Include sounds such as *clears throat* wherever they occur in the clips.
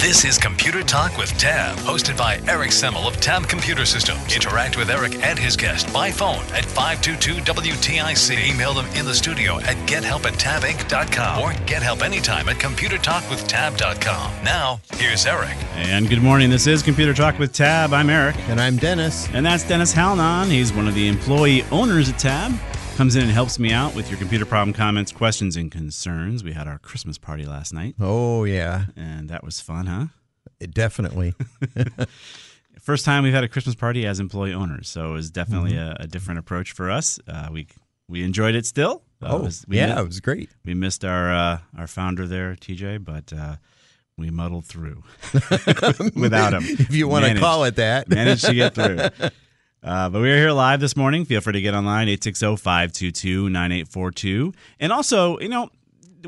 This is Computer Talk with Tab, hosted by Eric Sevell of Tab Computer Systems. Interact with Eric and his guest by phone at 522-WTIC. Email them in the studio at gethelp at tabinc.com or get help anytime at computertalkwithtab.com. Now, here's Eric. And good morning. This is Computer Talk with Tab. I'm Eric. And I'm Dennis. And that's Dennis Halnon. He's one of the employee owners at Tab. Comes in and helps me out with your computer problem comments, questions, and concerns. We had our Christmas party last night. Oh, yeah. And that was fun, huh? It definitely. *laughs* First time we've had a Christmas party as employee owners. So it was definitely mm-hmm. a, a, different approach for us. Uh, we we enjoyed it still. Uh, oh, was, yeah, missed, it was great. We missed our uh, our founder there, TJ, but uh, we muddled through *laughs* *laughs* without him. If you want managed, to call it that, managed to get through. Uh, but we are here live this morning. Feel free to get online 860-522-9842. And also, you know,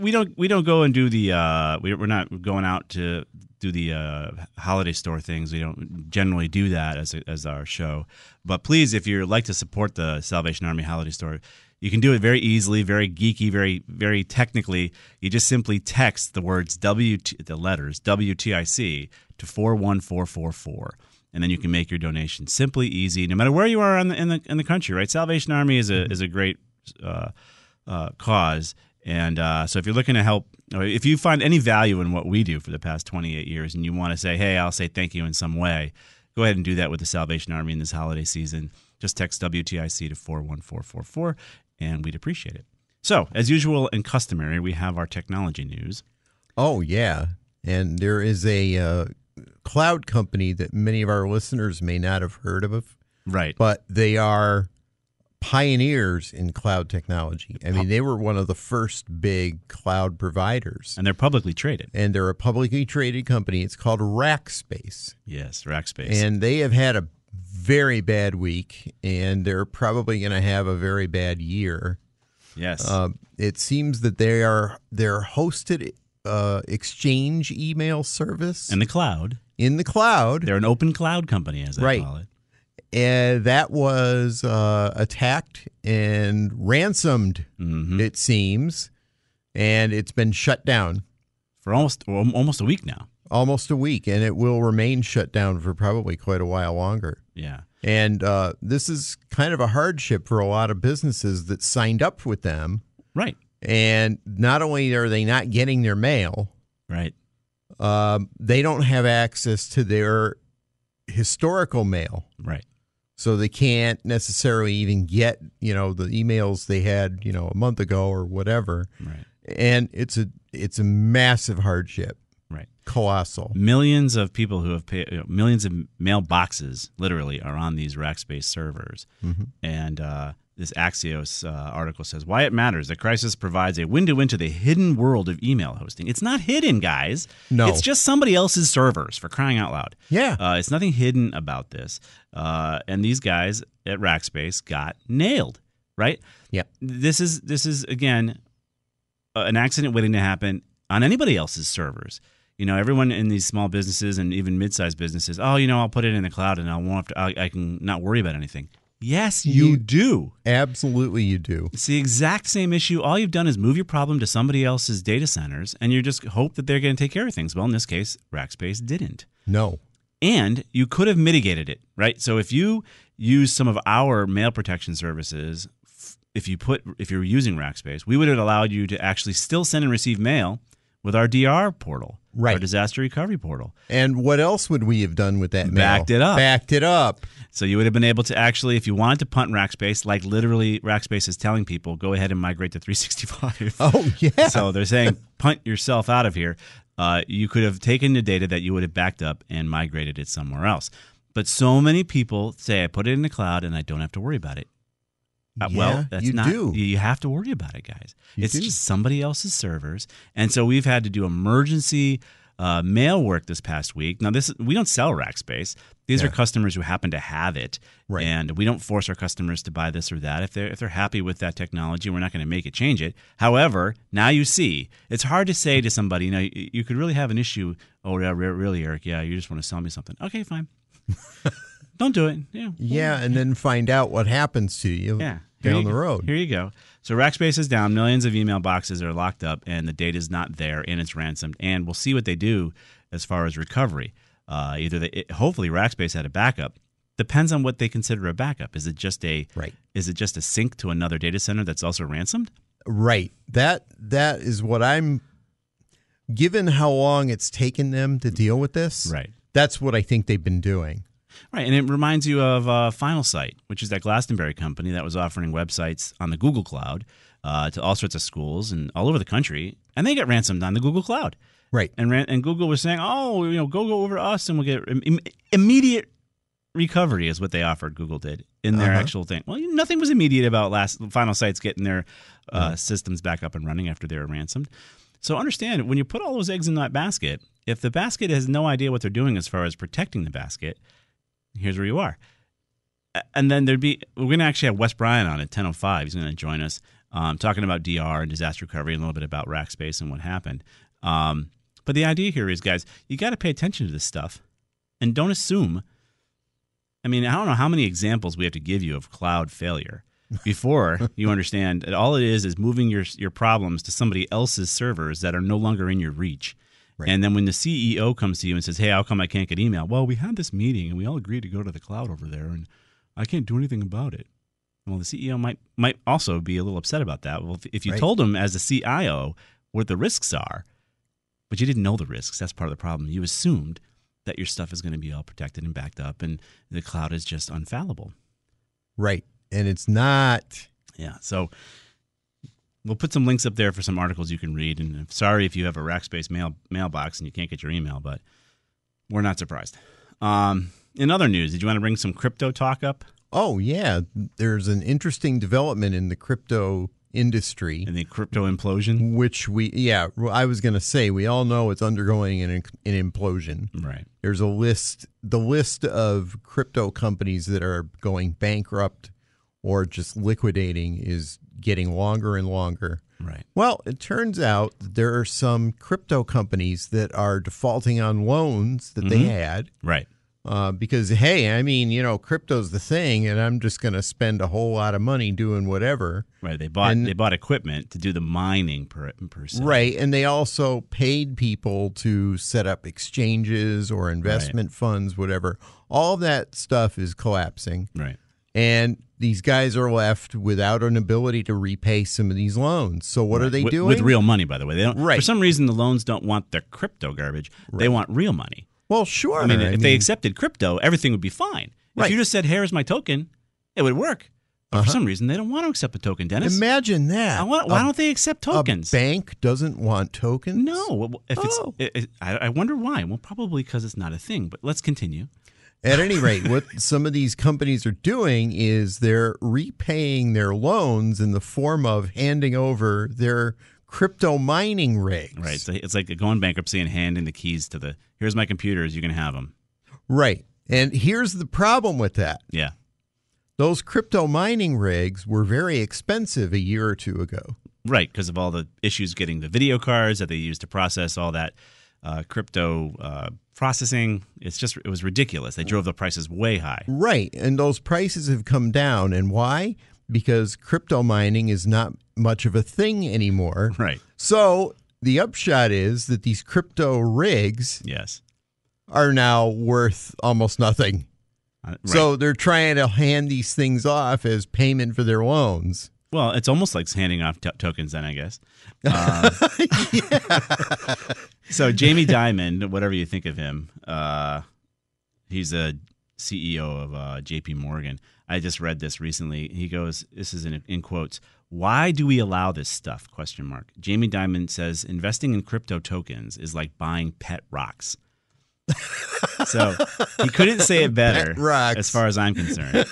we don't we don't go and do the uh, we, are not going out to do the uh, holiday store things. We don't generally do that as as our show. But please, if you'd like to support the Salvation Army Holiday Store. You can do it very easily, very geeky, very very technically. You just simply text the words W the letters WTIC to 41444 and then you can make your donation. Simply easy, no matter where you are in the in the, in the country. Right, Salvation Army is a is a great uh, uh, cause, and uh, so if you're looking to help, if you find any value in what we do for the past 28 years, and you want to say, hey, I'll say thank you in some way, go ahead and do that with the Salvation Army in this holiday season. Just text WTIC to 41444, and we'd appreciate it. So, as usual and customary, we have our technology news. Oh yeah, and there is a uh, cloud company that many of our listeners may not have heard of. Right. But they are pioneers in cloud technology. I mean, they were one of the first big cloud providers. And they're publicly traded. And they're a publicly traded company. It's called Rackspace. Yes, Rackspace. And they have had a very bad week, and they're probably going to have a very bad year. Yes. Uh, it seems that they are they're hosted uh, exchange email service in the cloud. In the cloud, they're an open cloud company, as they right. call it. And that was uh, attacked and ransomed. Mm-hmm. It seems, and it's been shut down for almost almost a week now. Almost a week, and it will remain shut down for probably quite a while longer. Yeah. And uh, this is kind of a hardship for a lot of businesses that signed up with them. Right. And not only are they not getting their mail, right, um, they don't have access to their historical mail, right. So they can't necessarily even get you know the emails they had you know a month ago or whatever, right. And it's a it's a massive hardship? Colossal. Millions of people who have paid you know, millions of mailboxes literally are on these Rackspace servers, mm-hmm. and uh, this Axios uh, article says why it matters. The crisis provides a window into the hidden world of email hosting. It's not hidden, guys. No, it's just somebody else's servers for crying out loud. Yeah, uh, it's nothing hidden about this. Uh, and these guys at Rackspace got nailed. Right. Yeah. This is this is again an accident waiting to happen on anybody else's servers. You know, everyone in these small businesses and even mid-sized businesses. Oh, you know, I'll put it in the cloud and I won't have to. I, I can not worry about anything. Yes, you, you, do. Absolutely, you do. It's the exact same issue. All you've done is move your problem to somebody else's data centers, and you just hope that they're going to take care of things. Well, in this case, Rackspace didn't. No. And you could have mitigated it, right? So if you use some of our mail protection services if you put if you're using Rackspace, we would have allowed you to actually still send and receive mail with our DR portal, Right. our disaster recovery portal. And what else would we have done with that mail? Backed it up. Backed it up. So you would have been able to actually, if you wanted to punt Rackspace, like literally Rackspace is telling people, go ahead and migrate to 365. *laughs* Oh yeah. So they're saying punt yourself out of here. Uh, you could have taken the data that you would have backed up and migrated it somewhere else. But so many people say, I put it in the cloud and I don't have to worry about it. Uh, Yeah, well, that's you not. do. You have to worry about it, guys. You it's do. just somebody else's servers, and so we've had to do emergency uh, mail work this past week. Now, this we don't sell Rackspace. These are customers who happen to have it, Right. and we don't force our customers to buy this or that. If they're if they're happy with that technology, we're not going to make it change it. However, now you see, it's hard to say to somebody, you know, you, you could really have an issue. Oh, yeah, really, Eric? Yeah, you just want to sell me something. Okay, fine. *laughs* don't do it. Yeah, yeah, and then find out what happens to you yeah. Here down you the road. Here you go. So Rackspace is down. Millions of email boxes are locked up, and the data is not there, and it's ransomed. And we'll see what they do as far as recovery. Uh, either they, it, hopefully Rackspace had a backup. Depends on what they consider a backup. Is it just a Right. Is it just a sync to another data center that's also ransomed? Right. That that is what I'm given how long it's taken them to deal with this. Right. That's what I think they've been doing. Right, and it reminds you of uh, Finalsite, which is that Glastonbury company that was offering websites on the Google Cloud uh, to all sorts of schools and all over the country, and they got ransomed on the Google Cloud. Right. and ran, and Google was saying, "Oh, you know, go go over to us, and we'll get im- im- immediate recovery." Is what they offered. Google did in their Uh-huh. actual thing. Well, nothing was immediate about last Finalsite's getting their uh, systems back up and running after they were ransomed. So understand when you put all those eggs in that basket, if the basket has no idea what they're doing as far as protecting the basket, here's where you are. And then there'd be we're going to actually have Wes Bryan on at 10:05. He's going to join us um, talking about DR and disaster recovery and a little bit about Rackspace and what happened. Um, but the idea here is, guys, you got to pay attention to this stuff and don't assume. I mean, I don't know how many examples we have to give you of cloud failure *laughs* before you understand that all it is is moving your your problems to somebody else's servers that are no longer in your reach. And then when the CEO comes to you and says, "Hey, how come I can't get email?" Well, we had this meeting and we all agreed to go to the cloud over there, and I can't do anything about it. Well, the CEO might might also be a little upset about that. Well, if, if you Right. told him as the CIO what the risks are, but you didn't know the risks, that's part of the problem. You assumed that your stuff is going to be all protected and backed up, and the cloud is just unfallible. Right. And it's not Yeah. So we'll put some links up there for some articles you can read. And sorry if you have a Rackspace mail mailbox and you can't get your email, but we're not surprised. Um, in other news, did you want to bring some crypto talk up Oh yeah, there's an interesting development in the crypto industry in the crypto implosion? which we yeah, I was going to say we all know it's undergoing an an implosion. Right. There's a list the list of crypto companies that are going bankrupt or just liquidating is getting longer and longer. Right. Well, it turns out there are some crypto companies that are defaulting on loans that they had Right. uh, because, hey, I mean, you know, crypto's the thing, and I'm just going to spend a whole lot of money doing whatever. Right. They bought And- they bought equipment to do the mining per per se. Right. And they also paid people to set up exchanges or investment funds, whatever. All that stuff is collapsing. Right. And these guys are left without an ability to repay some of these loans. So what are they with, doing? with real money? By the way, they don't. Right. For some reason, the loans don't want their crypto garbage. They want real money. well, sure. I mean, if they accepted crypto, everything would be fine. If you just said, "Here's my token," it would work. But for uh-huh. some reason, they don't want to accept a token, Dennis. imagine that. Want- why A- don't they accept tokens? A bank doesn't want tokens. no, if it's, Oh. it, it- I, I wonder why. Well, probably because it's not a thing. But let's continue. At any rate, what some of these companies are doing is they're repaying their loans in the form of handing over their crypto mining rigs. Right? So it's like going bankruptcy and handing the keys to the. Here's my computers. You can have them. Right. And here's the problem with that. Yeah. Those crypto mining rigs were very expensive a year or two ago. Right, because of all the issues getting the video cards that they use to process all that uh, crypto uh, processing. It's just it was ridiculous. They drove the prices way high. Right. And those prices have come down. And why? Because crypto mining is not much of a thing anymore. Right. So the upshot is that these crypto rigs Yes. are now worth almost nothing. Uh, right. So they're trying to hand these things off as payment for their loans. Well, it's almost like handing off t- tokens, then I guess. Um, *laughs* so Jamie Dimon, whatever you think of him, uh, he's a CEO of uh, J.P. Morgan. I just read this recently. He goes, "This is in, in quotes. Why do we allow this stuff?" Question mark. Jamie Dimon says, "Investing in crypto tokens is like buying pet rocks." so he couldn't say it better, rocks. as far as I'm concerned.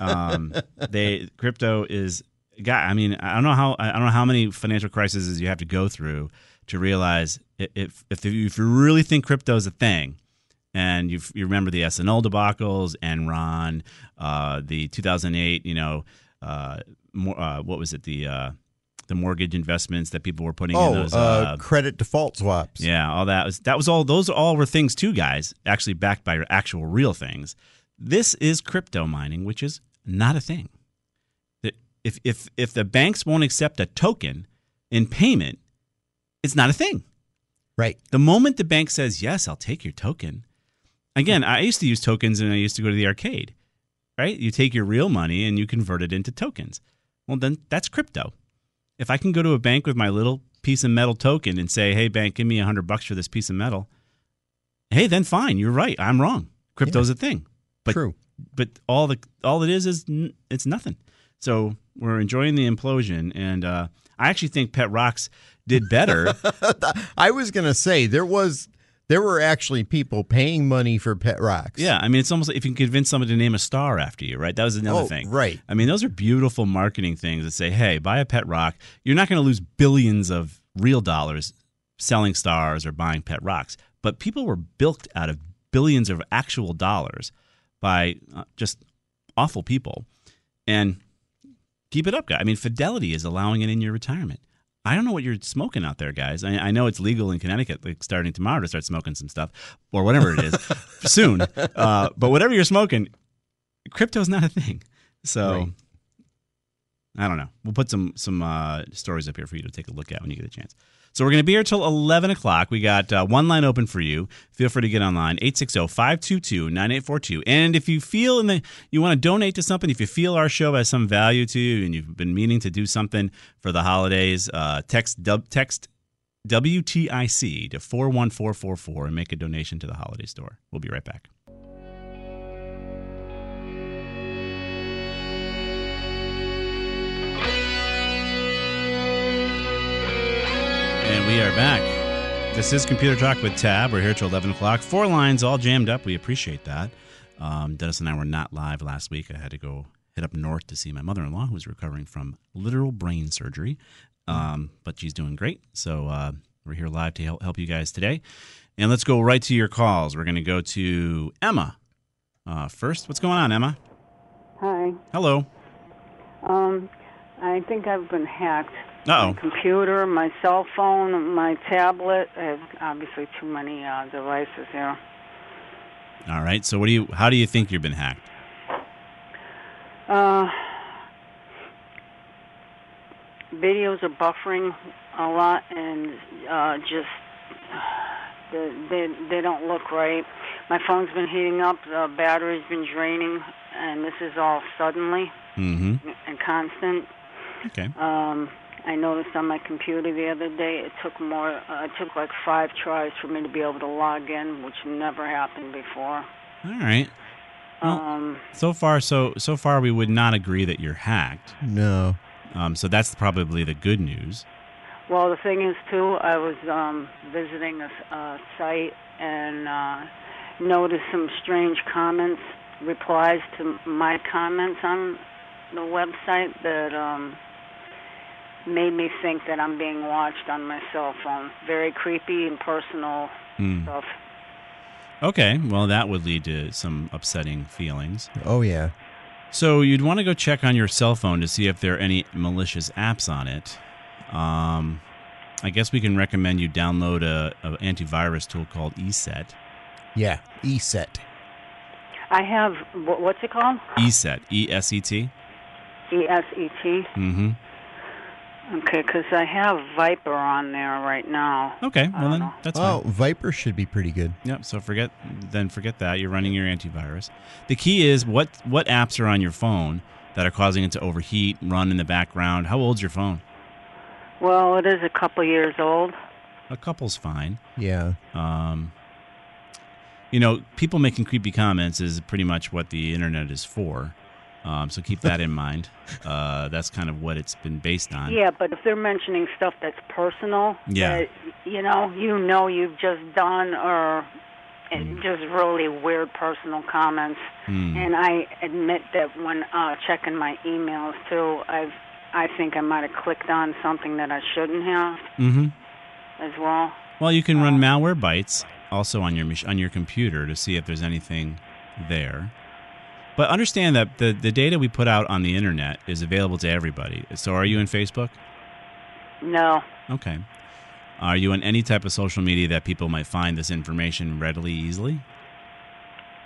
Um, they crypto is God. I mean, I don't know how I don't know how many financial crises you have to go through to realize if if you, if you really think crypto is a thing, and you you remember the S&L debacles, Enron, uh, the 2008, you know, uh, more, uh, what was it the uh, the mortgage investments that people were putting in Oh, those uh, credit default swaps. yeah, all that was that was all those all were things too, guys. Actually backed by actual real things. This is crypto mining, which is not a thing. If if if the banks won't accept a token in payment, it's not a thing. Right. The moment the bank says, "Yes, I'll take your token." Again, I used to use tokens and I used to go to the arcade. Right? You take your real money and you convert it into tokens. Well, then that's crypto. If I can go to a bank with my little piece of metal token and say, "Hey, bank, give me a hundred bucks for this piece of metal," hey, then fine. You're right. I'm wrong. Crypto's a thing. But, True. But all the all it is is it's nothing. So we're enjoying the implosion, and uh, I actually think Pet Rocks did better. *laughs* I was going to say there was there were actually people paying money for pet rocks. yeah, I mean, it's almost like if you can convince someone to name a star after you, right? That was another Oh, thing, right. I mean, those are beautiful marketing things that say, "Hey, buy a Pet Rock. You're not going to lose billions of real dollars selling stars or buying Pet Rocks." But people were bilked out of billions of actual dollars by uh, just awful people, and keep it up, guys. I mean, Fidelity is allowing it in your retirement. I don't know what you're smoking out there, guys. I, I know it's legal in Connecticut, like starting tomorrow to start smoking some stuff or whatever it is *laughs* soon. Uh, but whatever you're smoking, crypto's not a thing. So Right. I don't know. We'll put some some uh, stories up here for you to take a look at when you get a chance. So we're going to be here till 11 o'clock. We got uh, one line open for you. Feel free to get online, 860-522-9842. And if you feel in the, you want to donate to something, if you feel our show has some value to you and you've been meaning to do something for the holidays, uh, text, text WTIC to 41444 and make a donation to the holiday store. We'll be right back. And we are back. This is Computer Talk with Tab. We're here till 11 o'clock. Four lines all jammed up. We appreciate that. Um, Dennis and I were not live last week. I had to go head up north to see my mother in law, who was recovering from literal brain surgery. Um, but she's doing great. So uh, we're here live to help, help you guys today. And let's go right to your calls. We're going to go to Emma uh, first. What's going on, Emma? Hi. Hello. Um, I think I've been hacked. Uh-oh. My computer, my cell phone, my tablet. I have obviously too many uh, devices here. All right. So what do you? How do you think you've been hacked? Uh, videos are buffering a lot, and uh, just they, they they don't look right. My phone's been heating up. The battery's been draining, and this is all suddenly Mm-hmm. and constant. Okay. Um, I noticed on my computer the other day it took more. Uh, it took like five tries for me to be able to log in, which never happened before. All right. Um, So far, so so far, we would not agree that you're hacked. No. Um, so that's probably the good news. well, the thing is too, I was um, visiting a site and uh, noticed some strange comments, replies to my comments on the website that um, made me think that I'm being watched on my cell phone. Very creepy and personal Hmm. stuff. Okay. Well, that would lead to some upsetting feelings. Oh yeah. So you'd want to go check on your cell phone to see if there are any malicious apps on it. Um, I guess we can recommend you download a, a antivirus tool called ESET. Yeah. ESET. I have what's it called? ESET. E S E T. E S E T. Mm-hmm. Okay, because I have VIPRE on there right now. Okay. Well, then know. that's oh, fine. VIPRE should be pretty good. Yep. So forget then forget that you're running your antivirus. The key is what what apps are on your phone that are causing it to overheat, run in the background. How old's your phone? Well, it is a couple years old. A couple's fine. Yeah. Um, you know, people making creepy comments is pretty much what the internet is for. Um, so keep that in mind. *laughs* Uh, that's kind of what it's been based on. Yeah, but if they're mentioning stuff that's personal, Yeah. that, you know, you know you've just done or and just really weird personal comments. Hmm. And I admit that when uh, checking my emails too, I've I think I might have clicked on something that I shouldn't have Mm-hmm. as well. Well, you can run Malwarebytes also on your on your computer to see if there's anything there. But understand that the, the data we put out on the internet is available to everybody. So are you in Facebook? No. Okay. Are you on any type of social media that people might find this information readily, easily?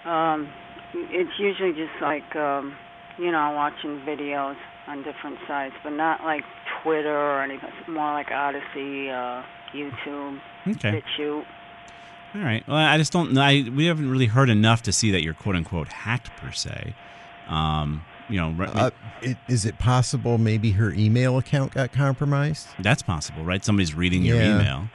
Um, it's usually just like um, you know watching videos on different sites, but not like Twitter or anything. It's more like Odysee, uh, YouTube, Okay. BitChute. All right. Well, I just don't. I we haven't really heard enough to see that you're quote unquote hacked per se. Um, you know, re- Uh, it, is it possible maybe her email account got compromised? that's possible, right? Somebody's reading your Yeah. email.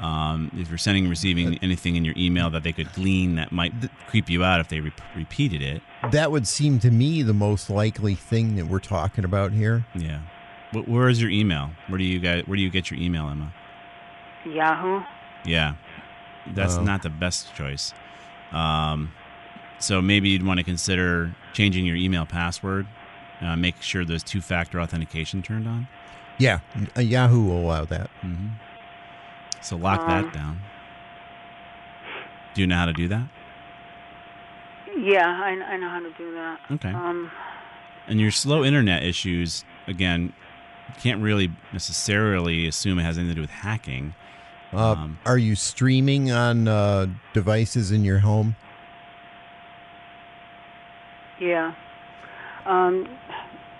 Um, if you're sending and receiving anything in your email that they could glean that might creep you out if they re- repeated it. That would seem to me the most likely thing that we're talking about here. Yeah. Wh- Where is your email? Where do you guys? Where do you get your email, Emma? Yahoo. Yeah, that's Oh. not the best choice. Um, so maybe you'd want to consider changing your email password. Uh, make sure there's two-factor authentication turned on. Yeah, uh, Yahoo will allow that. hmm So lock Um, that down. Do you know how to do that? Yeah, I, I know how to do that. Okay. Um, And your slow internet issues, again, can't really necessarily assume it has anything to do with hacking. Uh, Um, are you streaming on uh, devices in your home? yeah. Um,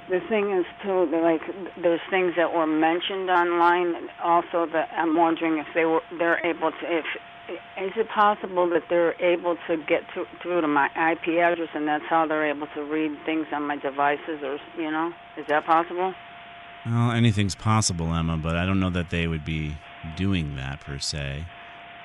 the thing is too, like there's things that were mentioned online. Also, that I'm wondering if they were they're able to. If is it possible that they're able to get to, through to my IP address, and that's how they're able to read things on my devices, or you know, is that possible? Well, anything's possible, Emma, but I don't know that they would be doing that per se.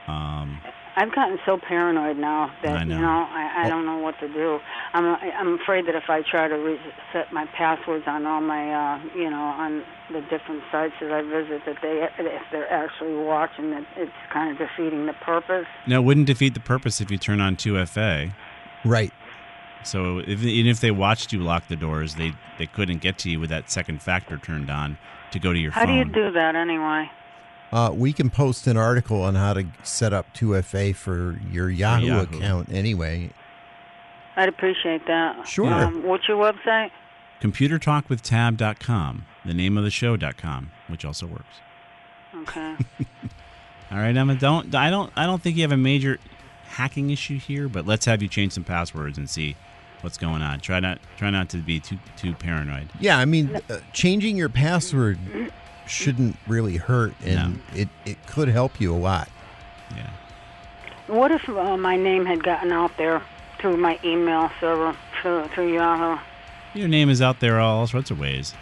Um, I've gotten so paranoid now that I know. you know I, I don't know what to do. I'm I'm afraid that if I try to reset my passwords on all my uh, you know on the different sites that I visit, that they if they're actually watching, that it's kind of defeating the purpose. no, it wouldn't defeat the purpose if you turn on 2FA. Right. So if, even if they watched you lock the doors, they they couldn't get to you with that second factor turned on to go to your How phone. do you do that anyway? Uh, we can post an article on how to set up 2FA for your Yahoo, Yahoo. account anyway. I'd appreciate that. Sure. Um, what's your website? ComputerTalkwithTab.com, the name of the show.com, which also works. Okay. *laughs* All right, Emma. Don't I don't I don't think you have a major hacking issue here, but let's have you change some passwords and see what's going on. Try not try not to be too too paranoid. Yeah, I mean, uh, changing your password shouldn't really hurt, and it, it could help you a lot. Yeah. what if uh, my name had gotten out there through my email server through, through Yahoo? Your name is out there all sorts of ways.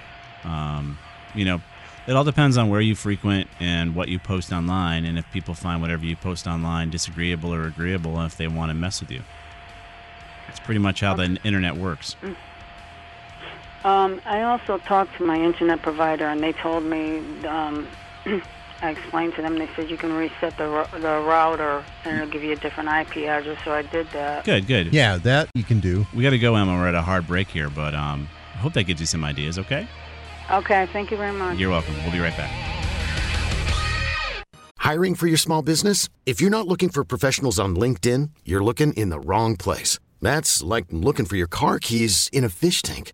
Um, you know, it all depends on where you frequent and what you post online, and if people find whatever you post online disagreeable or agreeable, and if they want to mess with you. It's pretty much how the internet works. Um, I also talked to my internet provider, and they told me. Um, *clears throat* I explained to them. They said you can reset the the router, and it'll give you a different IP address. So I did that. Good, good. Yeah, that you can do. We got to go, Emma. We're at a hard break here, but um, I hope that gives you some ideas. Okay. Okay. Thank you very much. You're welcome. We'll be right back. Hiring for your small business? If you're not looking for professionals on LinkedIn, you're looking in the wrong place. That's like looking for your car keys in a fish tank.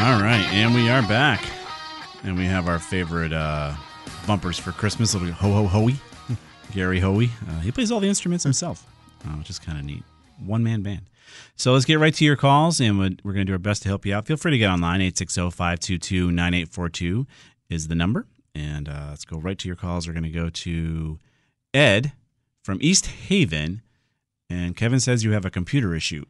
All right, and we are back, and we have our favorite uh, bumpers for Christmas. It'll be Ho Ho Hoey, *laughs* Gary Hoey. Uh, he plays all the instruments himself, uh, which is kind of neat. One man band. So let's get right to your calls, and we're going to do our best to help you out. Feel free to get online. 860 522 9842 is the number. And uh, let's go right to your calls. We're going to go to Ed from East Haven. And Kevin says you have a computer issue.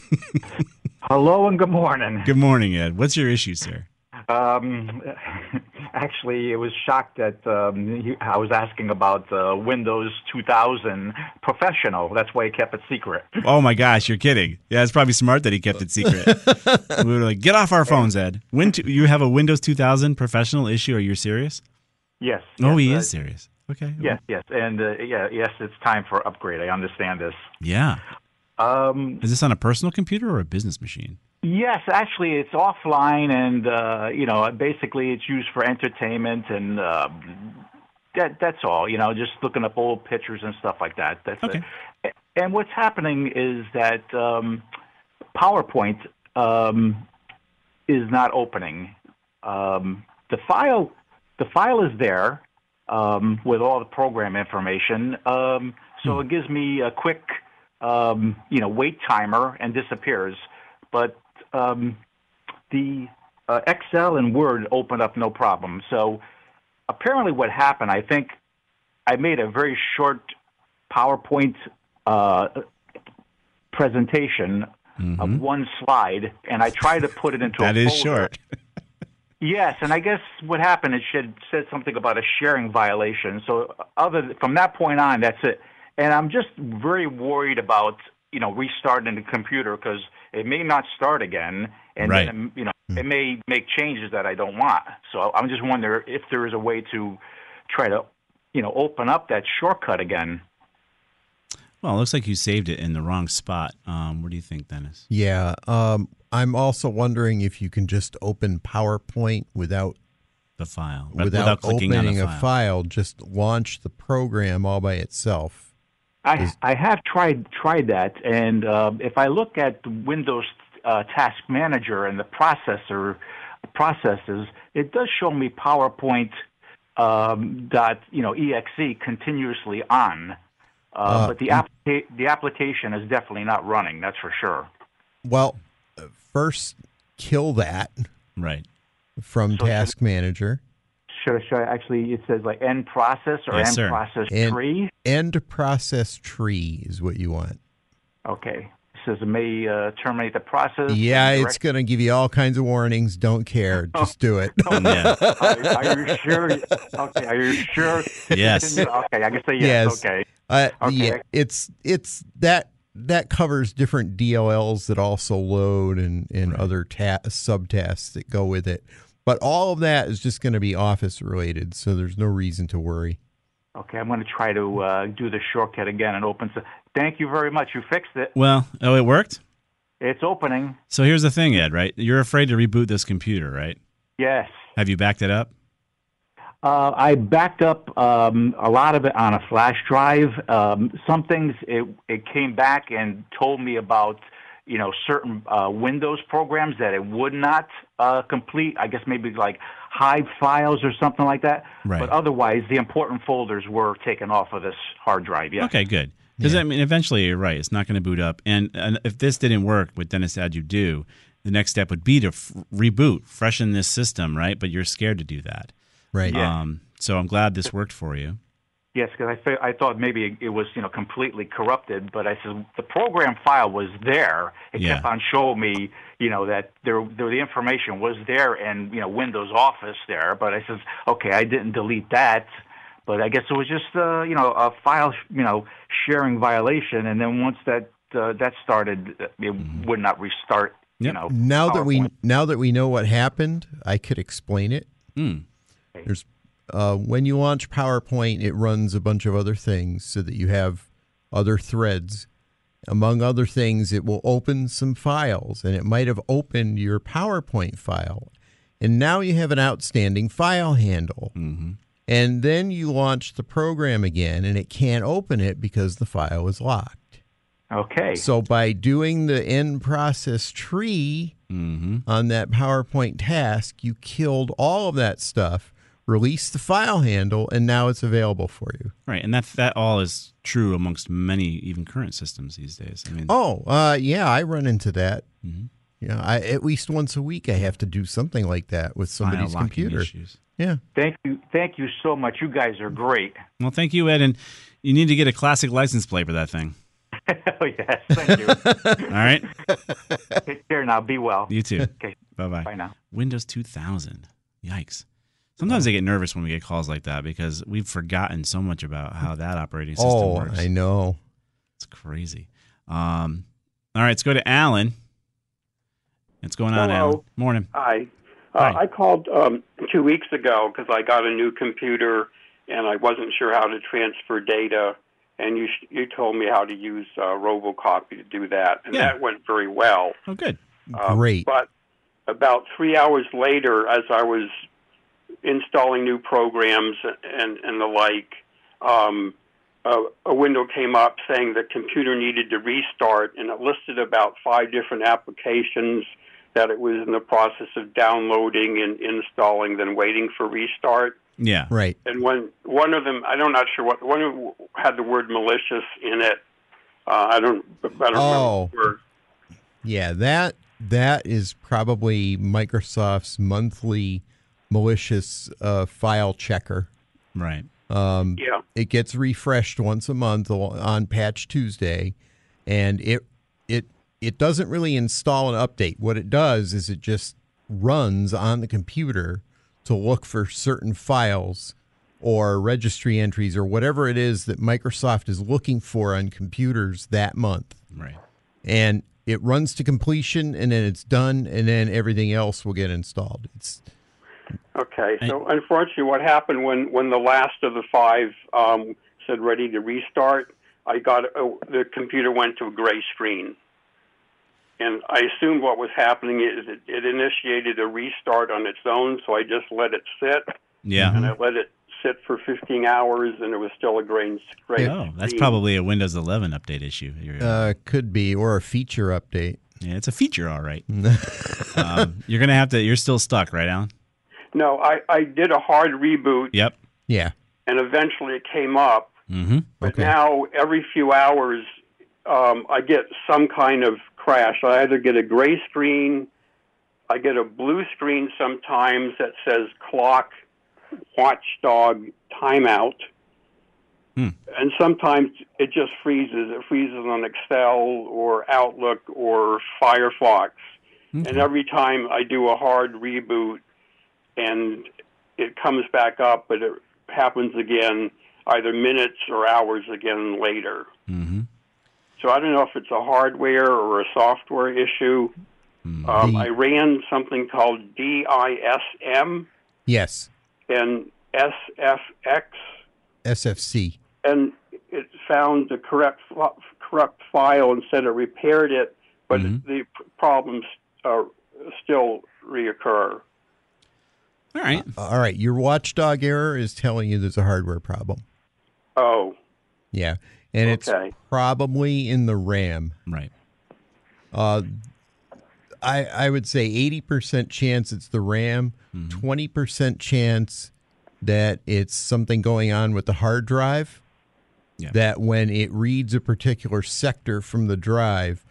*laughs* Hello and good morning. Good morning, Ed. What's your issue, sir? Um, *laughs* actually, it was shocked that um, he, I was asking about uh, Windows 2000 Professional. That's why he kept it secret. *laughs* Oh my gosh, you're kidding! Yeah, it's probably smart that he kept it secret. we were like, "Get off our phones, Ed." When to, you have a Windows 2000 Professional issue? Are you serious? Yes. Oh, yes, he uh, is serious. Okay. Yes, yes, and uh, yeah, yes, it's time for upgrade. I understand this. Yeah. Um, Is this on a personal computer or a business machine? Yes, actually, it's offline, and uh, you know, basically, it's used for entertainment, and uh, that that's all. You know, just looking up old pictures and stuff like that. That's Okay. it. And what's happening is that um, PowerPoint um, is not opening. Um, the file, the file is there um, with all the program information. Um, so it gives me a quick, um, you know, wait timer and disappears. But um, the uh, Excel and Word open up no problem. So apparently, what happened, I think, I made a very short PowerPoint uh, presentation of one slide, and I tried to put it into That a is folder. short. *laughs* Yes, and I guess what happened it should said something about a sharing violation. So other from that point on, that's it. And I'm just very worried about you know restarting the computer because it may not start again, and Right. then you know it may make changes that I don't want. So I'm just wondering if there is a way to try to you know open up that shortcut again. Well, it looks like you saved it in the wrong spot. Um, what do you think, Dennis? Yeah. Um, I'm also wondering if you can just open PowerPoint without The file But without, clicking on opening the a file. Just launch the program all by itself. I I have tried tried that, and uh, if I look at the Windows uh, Task Manager and the processor processes, it does show me PowerPoint um, dot you know exe continuously on, uh, Uh, but the applica- the application is definitely not running. That's for sure. Well, uh, first kill that right from Task Manager. Should I, should I actually? It says like end process or Yes, end sir. process And- tree. End process tree is what you want. Okay. It says it may uh, terminate the process. Yeah, and it's going to give you all kinds of warnings. Don't care. *laughs* Just do it. *laughs* are, are you sure? Okay, are you sure? Yes. *laughs* Okay, I can say yes. Okay. Uh, Okay. Yeah, it's it's that that covers different DLLs that also load and and other ta- subtasks that go with it. But all of that is just going to be Office related, so there's no reason to worry. Okay, I'm going to try to uh, do the shortcut again and open. So, thank you very much. You fixed it. Well, oh, it worked. It's opening. So here's the thing, Ed. Right? You're afraid to reboot this computer, right? Yes. Have you backed it up? Uh, I backed up um, a lot of it on a flash drive. Um, some things it, it came back and told me about, you know, certain uh, Windows programs that it would not uh, complete. I guess maybe like Hive files or something like that. Right. But otherwise, the important folders were taken off of this hard drive. Yes. Okay, good. Because I mean, eventually you're right. It's not going to boot up. And, and if this didn't work, what Dennis had you do, the next step would be to f- reboot, freshen this system, right? But you're scared to do that, right? Um, so I'm glad this worked for you. Yes, because I, fe- I thought maybe it was you know completely corrupted, but I said the program file was there. It Yeah. kept on showing me you know that there, there the information was there and you know Windows Office there. But I said okay, I didn't delete that, but I guess it was just uh, you know a file you know sharing violation, and then once that uh, that started, it would not restart. You know, now that we now that we know what happened, I could explain it. Hmm. There's uh, when you launch PowerPoint, it runs a bunch of other things so that you have other threads. Among other things, it will open some files, and it might have opened your PowerPoint file, and now you have an outstanding file handle. Mm-hmm. And then you launch the program again, and it can't open it because the file is locked. Okay. So by doing the end process tree on that PowerPoint task, you killed all of that stuff, released the file handle, and now it's available for you. Right, and that that all is true amongst many even current systems these days. I mean, Oh, uh, yeah, I run into that. Yeah, I, at least once a week, I have to do something like that with somebody's locking computer. issues. Yeah. Thank you, thank you so much. You guys are great. well, thank you, Ed, and you need to get a classic license plate for that thing. *laughs* oh yes, thank you. *laughs* All right, Take care now. Be well. you too. Okay. Bye bye. Bye now. Windows 2000. Yikes. Sometimes I get nervous when we get calls like that because we've forgotten so much about how that operating system Oh, works. I know. It's crazy. Um, all right, let's go to Alan. What's going on, Hello. Alan? Morning. Hi. Uh, Hi. I called um, two weeks ago because I got a new computer and I wasn't sure how to transfer data, and you sh- you told me how to use uh, RoboCopy to do that, and Yeah. that went very well. Oh, good. Uh, Great. But about three hours later, as I was installing new programs and and the like, um, a, a window came up saying the computer needed to restart, and it listed about five different applications that it was in the process of downloading and installing, then waiting for restart. Yeah. Right. And when one of them, I'm not sure what one of them had the word malicious in it. Uh, I don't. I don't Oh. remember. the word. Yeah, that that is probably Microsoft's monthly malicious uh, file checker. Right. Um, Yeah. It gets refreshed once a month on Patch Tuesday, and it it it doesn't really install an update. What it does is it just runs on the computer to look for certain files or registry entries or whatever it is that Microsoft is looking for on computers that month. Right. And it runs to completion and then it's done and then everything else will get installed. It's Okay, so unfortunately, what happened when when the last of the five um, said ready to restart, I got a, the computer went to a gray screen, and I assumed what was happening is it, it initiated a restart on its own. So I just let it sit, Yeah. and I let it sit for 15 hours, and it was still a gray gray. Oh, that's probably a Windows 11 update issue. Uh, could be or a feature update. yeah, it's a feature, all right. *laughs* um, you're gonna have to. You're still stuck, right, Alan? No, I I did a hard reboot, Yep. Yeah. and eventually it came up. Mm-hmm. But now, every few hours, um, I get some kind of crash. I either get a gray screen, I get a blue screen sometimes that says clock, watchdog, timeout. Hmm. And sometimes it just freezes. It freezes on Excel or Outlook or Firefox. And every time I do a hard reboot and it comes back up, but it happens again either minutes or hours again later. Mm-hmm. So I don't know if it's a hardware or a software issue. Um, I ran something called DISM Yes. and SFX, SFC. and it found the correct correct file and said it repaired it, but the problems uh, still reoccur. All right. All right. Your watchdog error is telling you there's a hardware problem. Oh, Yeah. And Okay. it's probably in the RAM. Right. Uh, I I would say eighty percent chance it's the RAM, 20 percent chance that it's something going on with the hard drive. that when it reads a particular sector from the drive,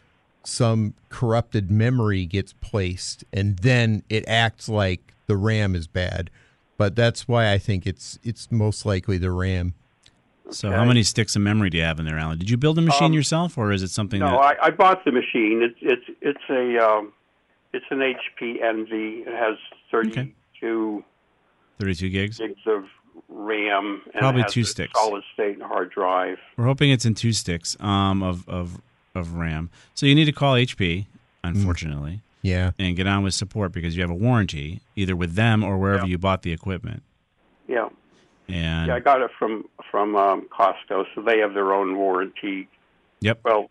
some corrupted memory gets placed, and then it acts like the RAM is bad. But that's why I think it's it's most likely the RAM. So, how many sticks of memory do you have in there, Alan? Did you build a machine Um, yourself, or is it something No, that? I, I bought the machine. It's it's it's a um, it's an HP Envy. It has 32 32 gigs. gigs of RAM and Probably two sticks. solid state and hard drive. We're hoping it's in two sticks um, of, of of RAM. So you need to call HP, unfortunately. Yeah. And get on with support because you have a warranty, either with them or wherever you bought the equipment. Yeah, And yeah. I got it from from um, Costco, so they have their own warranty. Yep. Well,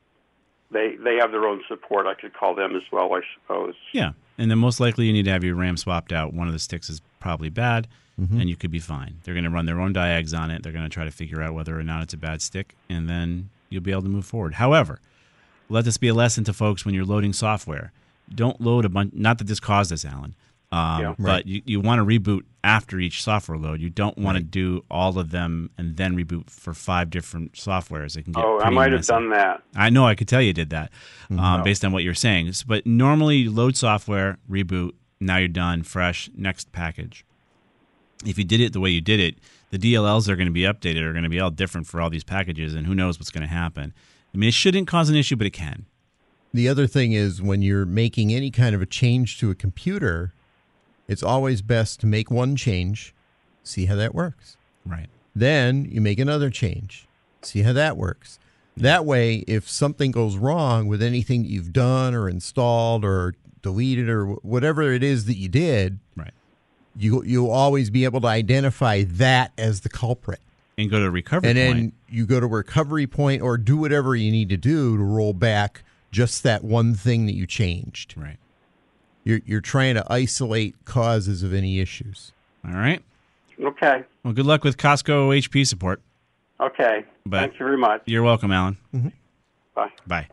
they they have their own support. I could call them as well, I suppose. yeah, and then most likely you need to have your RAM swapped out. One of the sticks is probably bad, Mhm. and you could be fine. They're going to run their own diags on it. They're going to try to figure out whether or not it's a bad stick, and then you'll be able to move forward. However, let this be a lesson to folks when you're loading software. Don't load a bunch. Not that this caused this, Alan. Um, Yeah. But Right. you, you want to reboot after each software load. You don't want to do all of them and then reboot for five different softwares. It can get Oh, I pretty might have done that. I know I could tell you did that um, Oh. based on what you're saying. But normally you load software, reboot, now you're done, fresh, next package. If you did it the way you did it, the DLLs that are going to be updated are going to be all different for all these packages, and who knows what's going to happen. I mean, it shouldn't cause an issue, but it can. The other thing is when you're making any kind of a change to a computer, it's always best to make one change, see how that works. Right. Then you make another change, see how that works. That way, if something goes wrong with anything that you've done or installed or deleted or whatever it is that you did, right. you you'll always be able to identify that as the culprit. And go to recovery and then you go to recovery point or do whatever you need to do to roll back just that one thing that you changed. Right. You're you're trying to isolate causes of any issues. All right. Okay. Well, good luck with Costco HP support. Okay. But Thank you very much. You're welcome, Alan. Bye. Bye.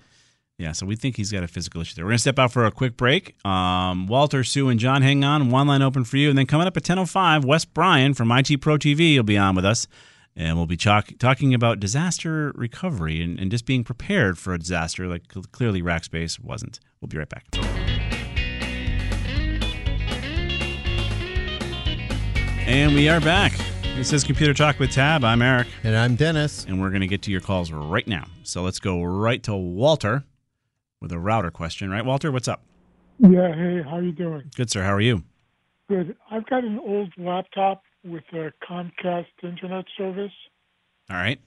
Yeah, so we think he's got a physical issue there. We're going to step out for a quick break. Um, Walter, Sue, and John, hang on. One line open for you. And then coming up at 10.05, Wes Bryan from IT Pro TV will be on with us. And we'll be talk- talking about disaster recovery and, and just being prepared for a disaster like cl- clearly Rackspace wasn't. We'll be right back. And we are back. This is Computer Talk with Tab. I'm Eric. And I'm Dennis. And we're going to get to your calls right now. So let's go right to Walter with a router question. Right, Walter? What's up? Yeah, hey, how you doing? Good, sir. How are you? Good. I've got an old laptop with a Comcast internet service, All right.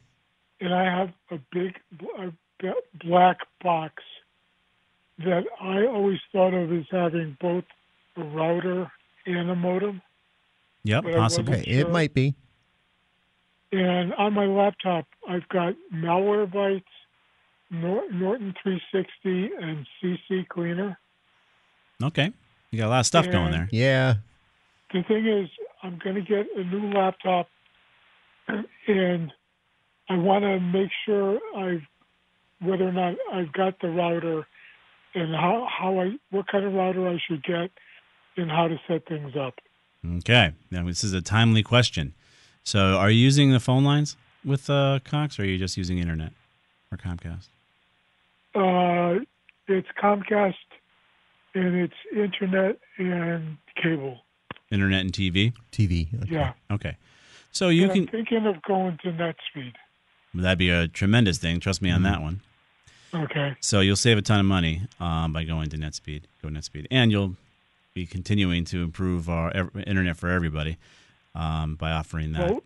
and I have a big bl- a b- black box that I always thought of as having both a router and a modem. Yep, But I possible. Okay, it might be. And on my laptop, I've got Malwarebytes, Nor- Norton 360, and CC Cleaner. Okay. You got a lot of stuff going there. Yeah. The thing is, I'm going to get a new laptop, and I want to make sure I've whether or not I've got the router, and how how I what kind of router I should get, and how to set things up. Okay. Now, this is a timely question. So, are you using the phone lines with uh, Cox, or are you just using internet or Comcast? Uh, it's Comcast, and it's internet and cable. Internet and TV? TV. Yeah. Okay. So, you And can. I'm thinking of going to NetSpeed. That'd be a tremendous thing. Trust me on Mm-hmm. that one. Okay. So you'll save a ton of money um, by going to NetSpeed. Go NetSpeed, and you'll be continuing to improve our ev- internet for everybody um, by offering that. Well,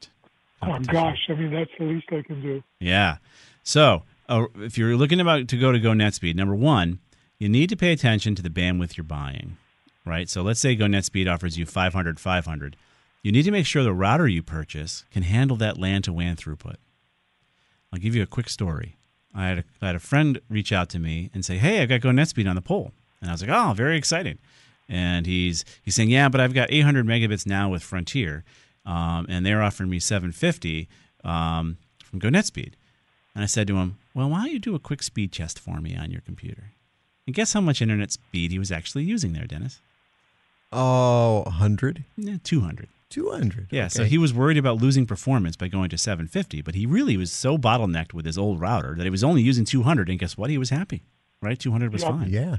oh gosh, I mean that's the least I can do. Yeah. So uh, if you're looking about to go to Go NetSpeed, number one, you need to pay attention to the bandwidth you're buying, right? So let's say Go NetSpeed offers you 500, 500. You need to make sure the router you purchase can handle that LAN to WAN throughput. I'll give you a quick story. I had a, I had a friend reach out to me and say, "Hey, I've got Go NetSpeed on the pole," and I was like, "Oh, very exciting." And he's he's saying, "Yeah, but I've got 800 megabits now with Frontier, um, and they're offering me 750 um, from Go NetSpeed." And I said to him, "Well, why don't you do a quick speed test for me on your computer?" And guess how much internet speed he was actually using there, Dennis? Oh, 100? Yeah, 200. 200. Yeah, so he was worried about losing performance by going to 750, but he really was so bottlenecked with his old router that he was only using 200, and guess what? He was happy, right? 200 was Yeah. fine. Yeah.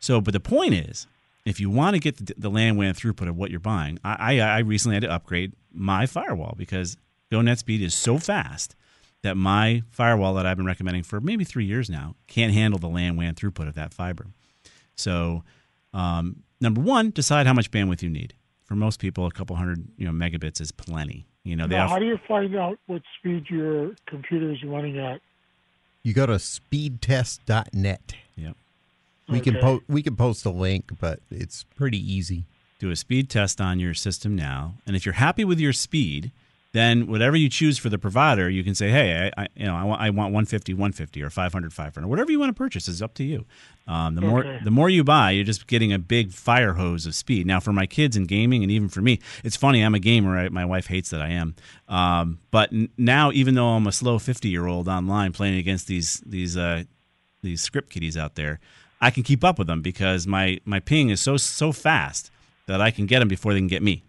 So, but the point is, if you want to get the, the LAN WAN throughput of what you're buying, I, I, I recently had to upgrade my firewall because GoNetspeed is so fast that my firewall that I've been recommending for maybe three years now can't handle the LAN WAN throughput of that fiber. So, um, number one, decide how much bandwidth you need. For most people, a couple hundred you know megabits is plenty. You know, they Now, have, how do you find out what speed your computer is running at? You go to speedtest.net. Yep. We can Okay. po- we can post a link, but it's pretty easy. do a speed test on your system now, and if you're happy with your speed, then whatever you choose for the provider, you can say, "Hey, I, I you know, I want, I want 150, 150, or 500, 500, whatever you want to purchase is up to you." Um, the more the more you buy, you're just getting a big fire hose of speed. Now, for my kids in gaming, and even for me, it's funny. I'm a gamer. I, my wife hates that I am. Um, but n- now, even though I'm a slow 50 year old online playing against these these uh, these script kiddies out there, I can keep up with them because my my ping is so so fast that I can get them before they can get me,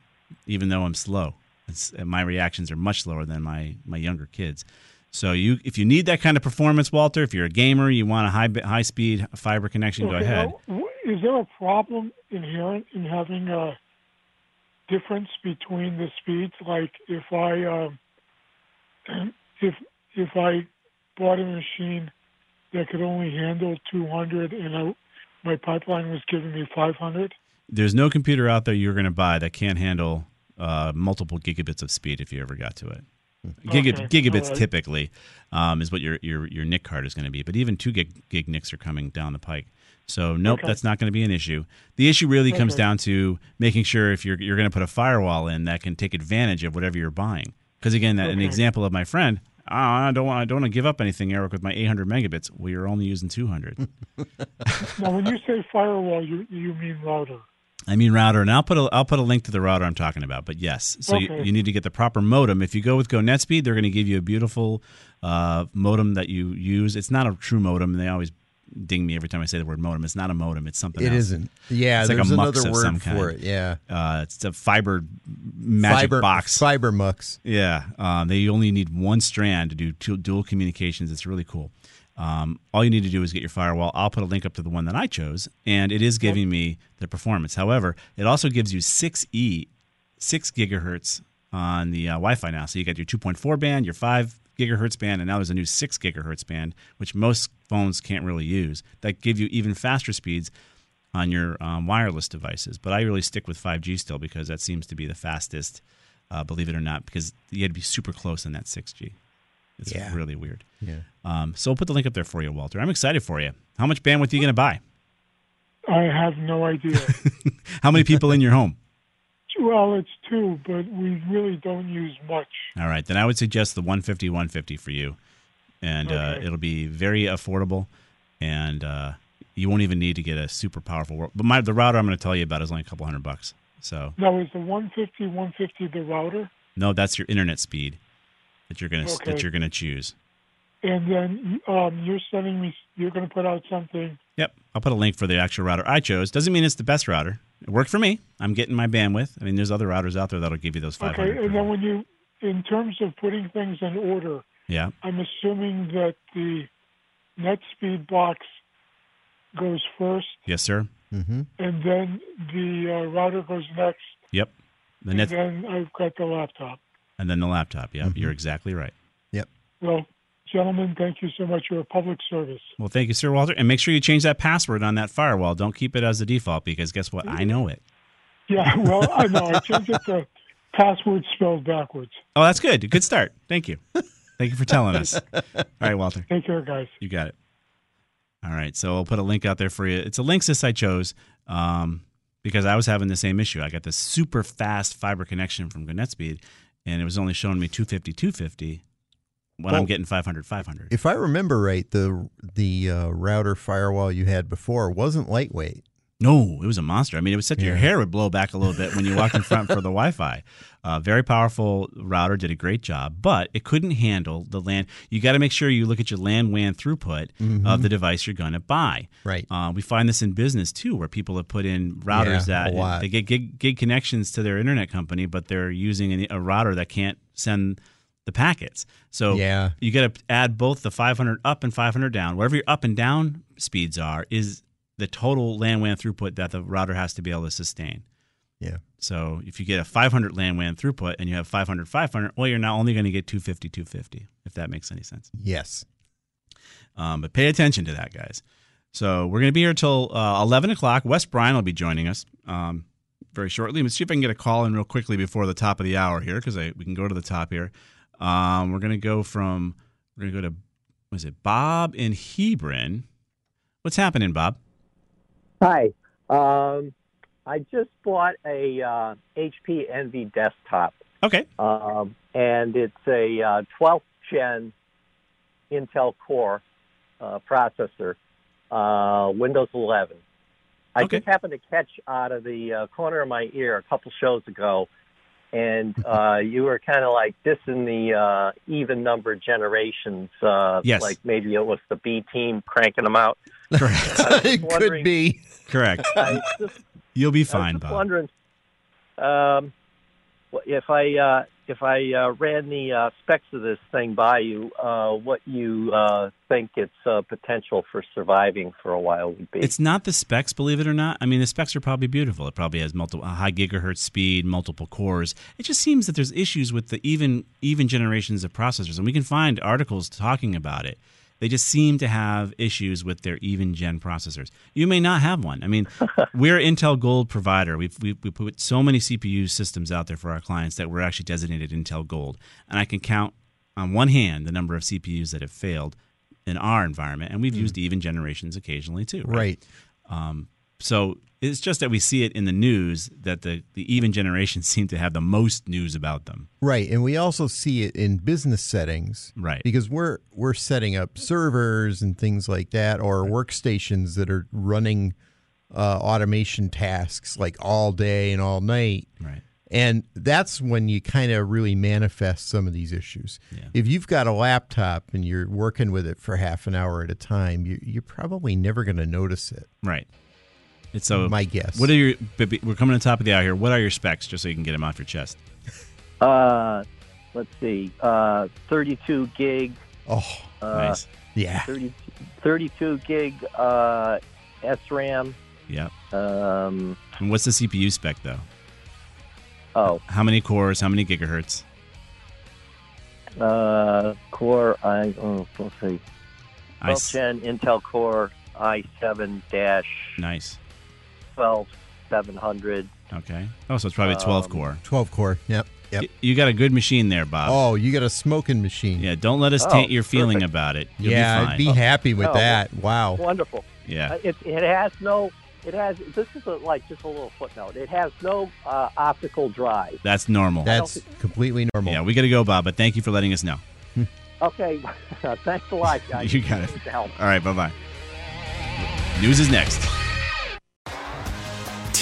even though I'm slow. It's, my reactions are much lower than my my younger kids. So you, if you need that kind of performance, Walter, if you're a gamer, you want a high high speed fiber connection, go ahead. now, Is there a problem inherent in having a difference between the speeds? Like if I um, *clears throat* if if I bought a machine that could only handle 200 and I, my pipeline was giving me 500, There's no computer out there you're going to buy that can't handle uh, multiple gigabits of speed if you ever got to it. Giga- Okay, gigabits right. typically um, is what your, your your NIC card is going to be, but even two gig gig NICs are coming down the pike. So nope, Okay. that's not going to be an issue. The issue really comes down to making sure if you're you're going to put a firewall in that can take advantage of whatever you're buying. Because again, that, an example of my friend, oh, I don't want I don't want to give up anything, Eric, with my 800 megabits. Well, you're only using 200. *laughs* now when you say firewall, you you mean router. I mean router, and I'll put a I'll put a link to the router I'm talking about. But yes, so you, Okay. you need to get the proper modem. If you go with GoNetspeed, they're going to give you a beautiful uh, modem that you use. It's not a true modem. And they always ding me every time I say the word modem. It's not a modem. It's something. It else. isn't. Yeah, it's like a mux another of word some for kind. it, yeah. uh, it's a fiber magic fiber box. Fiber mux. Yeah, um, they only need one strand to do two, dual communications. It's really cool. Um, all you need to do is get your firewall. I'll put a link up to the one that I chose, and it is giving me the performance. However, it also gives you six e, six gigahertz on the uh, Wi-Fi now. So you got your 2.4 band, your five gigahertz band, and now there's a new six gigahertz band, which most phones can't really use. That give you even faster speeds on your um, wireless devices. But I really stick with 5G still because that seems to be the fastest, uh, believe it or not, because you had to be super close on that 6G. It's Yeah. really weird. Yeah. Um, so we'll put the link up there for you, Walter. I'm excited for you. How much bandwidth are you going to buy? I have no idea. *laughs* How many people in your home? Well, it's two, but we really don't use much. All right, then I would suggest the 150 150 for you, and uh, it'll be very affordable, and uh, you won't even need to get a super powerful. But my the router I'm going to tell you about is only a couple hundred bucks. So Now, is the 150 150 the router? no, that's your internet speed that you're going to Okay. that you're going to choose. And then um, you're sending me, you're going to put out something. Yep, I'll put a link for the actual router I chose. Doesn't mean it's the best router. It worked for me. I'm getting my bandwidth. I mean, there's other routers out there that'll give you those 500. Okay, and then when you, in terms of putting things in order, Yeah. I'm assuming that the NetSpeed box goes first, Yes, sir. Mm-hmm. and then the uh, router goes next, Yep. The and net then I've got the laptop. and then the laptop. Yep, you're exactly right. Yep. Well, gentlemen, thank you so much. You're a public service. Well, thank you, Sir Walter. And make sure you change that password on that firewall. Don't keep it as the default because guess what? I know it. Yeah, well, I know. I changed it to password spelled backwards. Oh, that's good. Good start. Thank you. Thank you for telling us. All right, Walter. Take care, guys. You got it. All right. So I'll put a link out there for you. It's a Linksys I chose um, because I was having the same issue. I got this super fast fiber connection from GoNetspeed, and it was only showing me 250, 250 when I'm getting 500, 500. If I remember right, the the uh, router firewall you had before wasn't lightweight. No, it was a monster. I mean, it would set your hair would blow back a little bit when you walked in front for the Wi-Fi. Uh, very powerful router, did a great job, but it couldn't handle the LAN. You got to make sure you look at your LAN WAN throughput Mhm. of the device you're going to buy. Right. Uh, we find this in business too, where people have put in routers Yeah, that they get gig, gig connections to their internet company, but they're using a router that can't send the packets. So Yeah. you got to add both the 500 up and 500 down. Whatever your up and down speeds are is the total LAN WAN throughput that the router has to be able to sustain. Yeah. So if you get a 500 LAN WAN throughput and you have 500 500, well, you're not only going to get 250 250 if that makes any sense. Yes. Um, but pay attention to that, guys. So we're going to be here till uh, 11 o'clock. Wes Bryan will be joining us um, very shortly. Let's see if I can get a call in real quickly before the top of the hour here because we can go to the top here. Um, we're going to go from, we're going to go to, what is it, Bob in Hebron. What's happening, Bob? Hi. Um, I just bought a uh, HP Envy desktop. Okay. Um, and it's a uh, 12th gen Intel Core uh, processor, uh, Windows 11. I Okay. just happened to catch out of the uh, corner of my ear a couple shows ago, and uh, you were kind of like dissing the uh, even number generations. Uh, Yes. Like maybe it was the B team cranking them out. Correct. *laughs* it could be. Correct. Just You'll be fine, I was fine, just Bob. wondering um, if I uh, if I uh, ran the uh, specs of this thing by you, uh, what you uh, think its uh, potential for surviving for a while would be. It's not the specs, believe it or not. I mean, the specs are probably beautiful. It probably has multiple high gigahertz speed, multiple cores. It just seems that there's issues with the even even generations of processors, and we can find articles talking about it. They just seem to have issues with their even gen processors. You may not have one. I mean, *laughs* we're Intel Gold provider. We've we, we put so many CPU systems out there for our clients that we're actually designated Intel Gold, and I can count on one hand the number of CPUs that have failed in our environment, and we've Hmm. used even generations occasionally too. Right. Um, so it's just that we see it in the news that the, the even generations *laughs* seem to have the most news about them. Right, and we also see it in business settings, Right. Because we're we're setting up servers and things like that, or workstations that are running uh, automation tasks like all day and all night, right? And that's when you kind of really manifest some of these issues. If you've got a laptop and you're working with it for half an hour at a time, you, you're probably never going to notice it. Right. It's so My guess. What are your? We're coming to the top of the hour here. What are your specs, just so you can get them off your chest? Uh, let's see, uh, 32 gig. Oh, uh, nice. Yeah. 30, 32 gig uh, SRAM. Yep. Um, And what's the CPU spec though? Oh. How many cores? How many gigahertz? uh, Core I oh, let's see, I 12 s- gen Intel Core i7 dash Nice. 12 700. Okay. Oh, so it's probably 12 Um, core. 12 core. Yep. Yep. Y- You got a good machine there, Bob. Oh, you got a smoking machine. Yeah, don't let us Oh, taint your feeling perfect. about it. You'll yeah, be I'd fine. be happy with Oh, that. Wow. Wonderful. Yeah. Uh, it, it has no. It has. This is a, like just a little footnote. It has no uh, optical drive. That's normal. That's completely normal. Yeah, we got to go, Bob, but thank you for letting us know. *laughs* Okay. *laughs* Thanks a lot, guys. *laughs* You got it. Help. All right, bye bye. News is next.